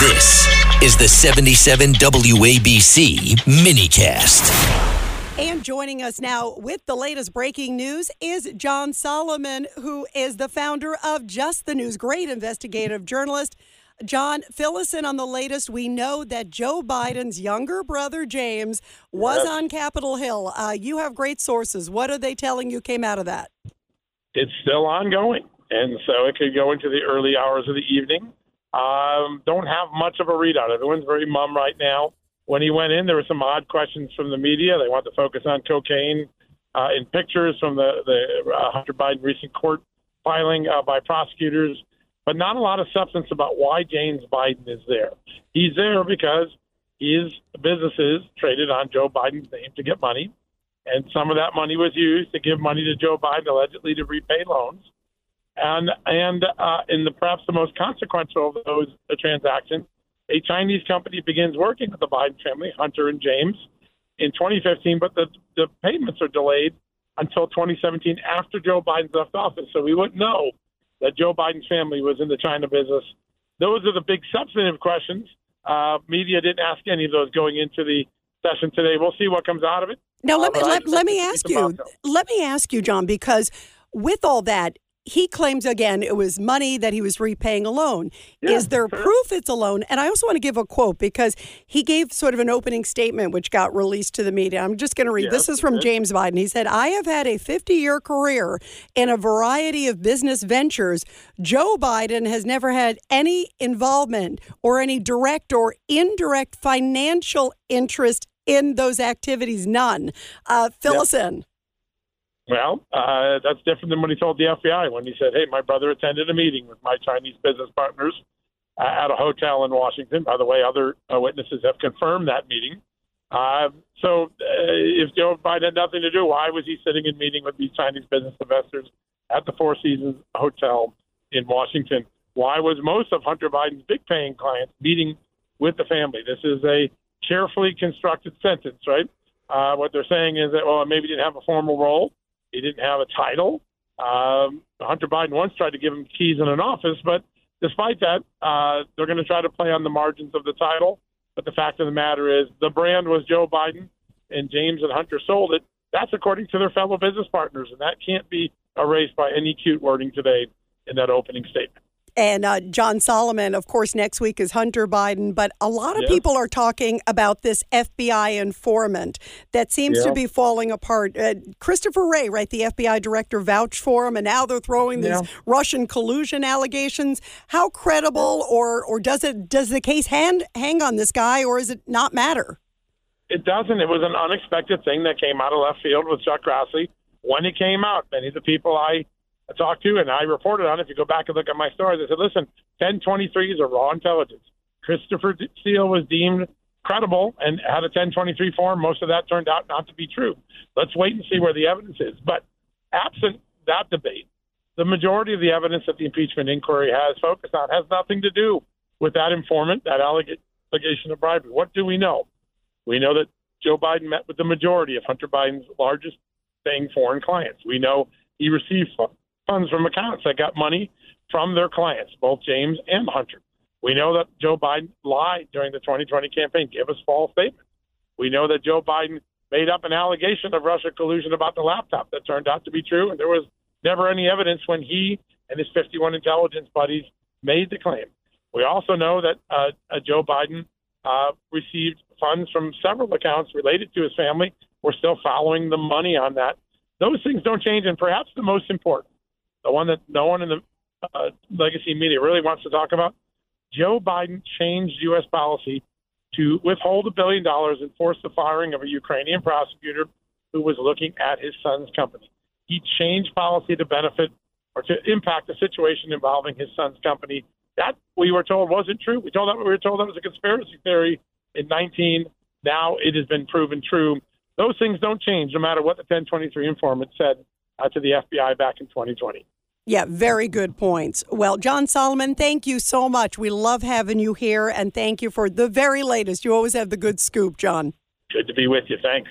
This is the 77 WABC minicast. And joining us now with the latest breaking news is John Solomon, who is the founder of Just the News, great investigative journalist. John, fill us in on the latest. We know that Joe Biden's younger brother, James, was Yes. on Capitol Hill. Uh, you have great sources. What are they telling you came out of that? it's still ongoing, and so it could go into the early hours of the evening. Um, don't have much of a readout. Everyone's very mum right now. When he went in, there were some odd questions from the media. They want to focus on cocaine uh, in pictures from the the uh, Hunter Biden recent court filing uh, by prosecutors, but not a lot of substance about why James Biden is there. He's there because his businesses traded on Joe Biden's name to get money and some of that money was used to give money to Joe Biden allegedly to repay loans. And and uh, in the perhaps the most consequential of those transactions, a Chinese company begins working with the Biden family, Hunter and James, in 2015, but the the payments are delayed until 2017 after Joe Biden left office. So we wouldn't know that Joe Biden's family was in the China business. Those are the big substantive questions. Uh, media didn't ask any of those going into the session today. We'll see what comes out of it. Now, let Uh, me let, let me it to be ask you. Let me ask you, John, because with all that, he claims again it was money that he was repaying a loan. Yeah, Is there sure. proof it's a loan? And I also want to give a quote because he gave sort of an opening statement which got released to the media. I'm just going to read. Yeah, this is from. James Biden. He said, "I have had a 50-year career in a variety of business ventures. Joe Biden has never had any involvement or any direct or indirect financial interest in those activities. None. Uh, fill Yeah. us in." Well, uh, that's different than what he told the FBI when he said, "Hey, my brother attended a meeting with my Chinese business partners uh, at a hotel in Washington." By the way, other uh, witnesses have confirmed that meeting. Uh, so, uh, if Joe Biden had nothing to do, why was he sitting and meeting with these Chinese business investors at the Four Seasons Hotel in Washington? Why was most of Hunter Biden's big paying clients meeting with the family? This is a carefully constructed sentence, right? Uh, what they're saying is that, well, maybe he didn't have a formal role. He didn't have a title. Um, Hunter Biden once tried to give him keys in an office, but despite that, uh, they're going to try to play on the margins of the title. But the fact of the matter is, the brand was Joe Biden, and James and Hunter sold it. That's according to their fellow business partners, and that can't be erased by any cute wording today in that opening statement. And uh, John Solomon, of course, next week is Hunter Biden. But a lot of Yes. people are talking about this FBI informant that seems to be falling apart. Uh, Christopher Wray, right, the FBI director, vouched for him, and now they're throwing these Yeah. Russian collusion allegations. How credible, or or does it does the case hand, hang on this guy, or is it not matter? It doesn't. It was an unexpected thing that came out of left field with Chuck Grassley when it came out. Many of the people I talked to and I reported on, it. if you go back and look at my story, they said, listen, 1023 is a raw intelligence. Christopher Steele was deemed credible and had a 1023 form. Most of that turned out not to be true. Let's wait and see where the evidence is. But absent that debate, the majority of the evidence that the impeachment inquiry has focused on has nothing to do with that informant, that allegation of bribery. What do we know? We know that Joe Biden met with the majority of Hunter Biden's largest paying foreign clients. We know he received funds from accounts that got money from their clients, both James and Hunter. We know that Joe Biden lied during the 2020 campaign, gave us false statements. We know that Joe Biden made up an allegation of Russia collusion about the laptop that turned out to be true, and there was never any evidence when he and his 51 intelligence buddies made the claim. We also know that uh, uh, Joe Biden uh, received funds from several accounts related to his family. We're still following the money on that. Those things don't change, and perhaps the most important, the one that no one in the uh, legacy media really wants to talk about, Joe Biden changed U.S. policy to withhold a billion dollars and force the firing of a Ukrainian prosecutor who was looking at his son's company. He changed policy to benefit or to impact the situation involving his son's company. That we were told wasn't true. We told that we were told that was a conspiracy theory in 19. Now it has been proven true. Those things don't change no matter what the 1023 informant said uh, to the FBI back in 2020. Yeah, very good points. Well, John Solomon, thank you so much. We love having you here, and thank you for the very latest. You always have the good scoop, John. Good to be with you. Thanks.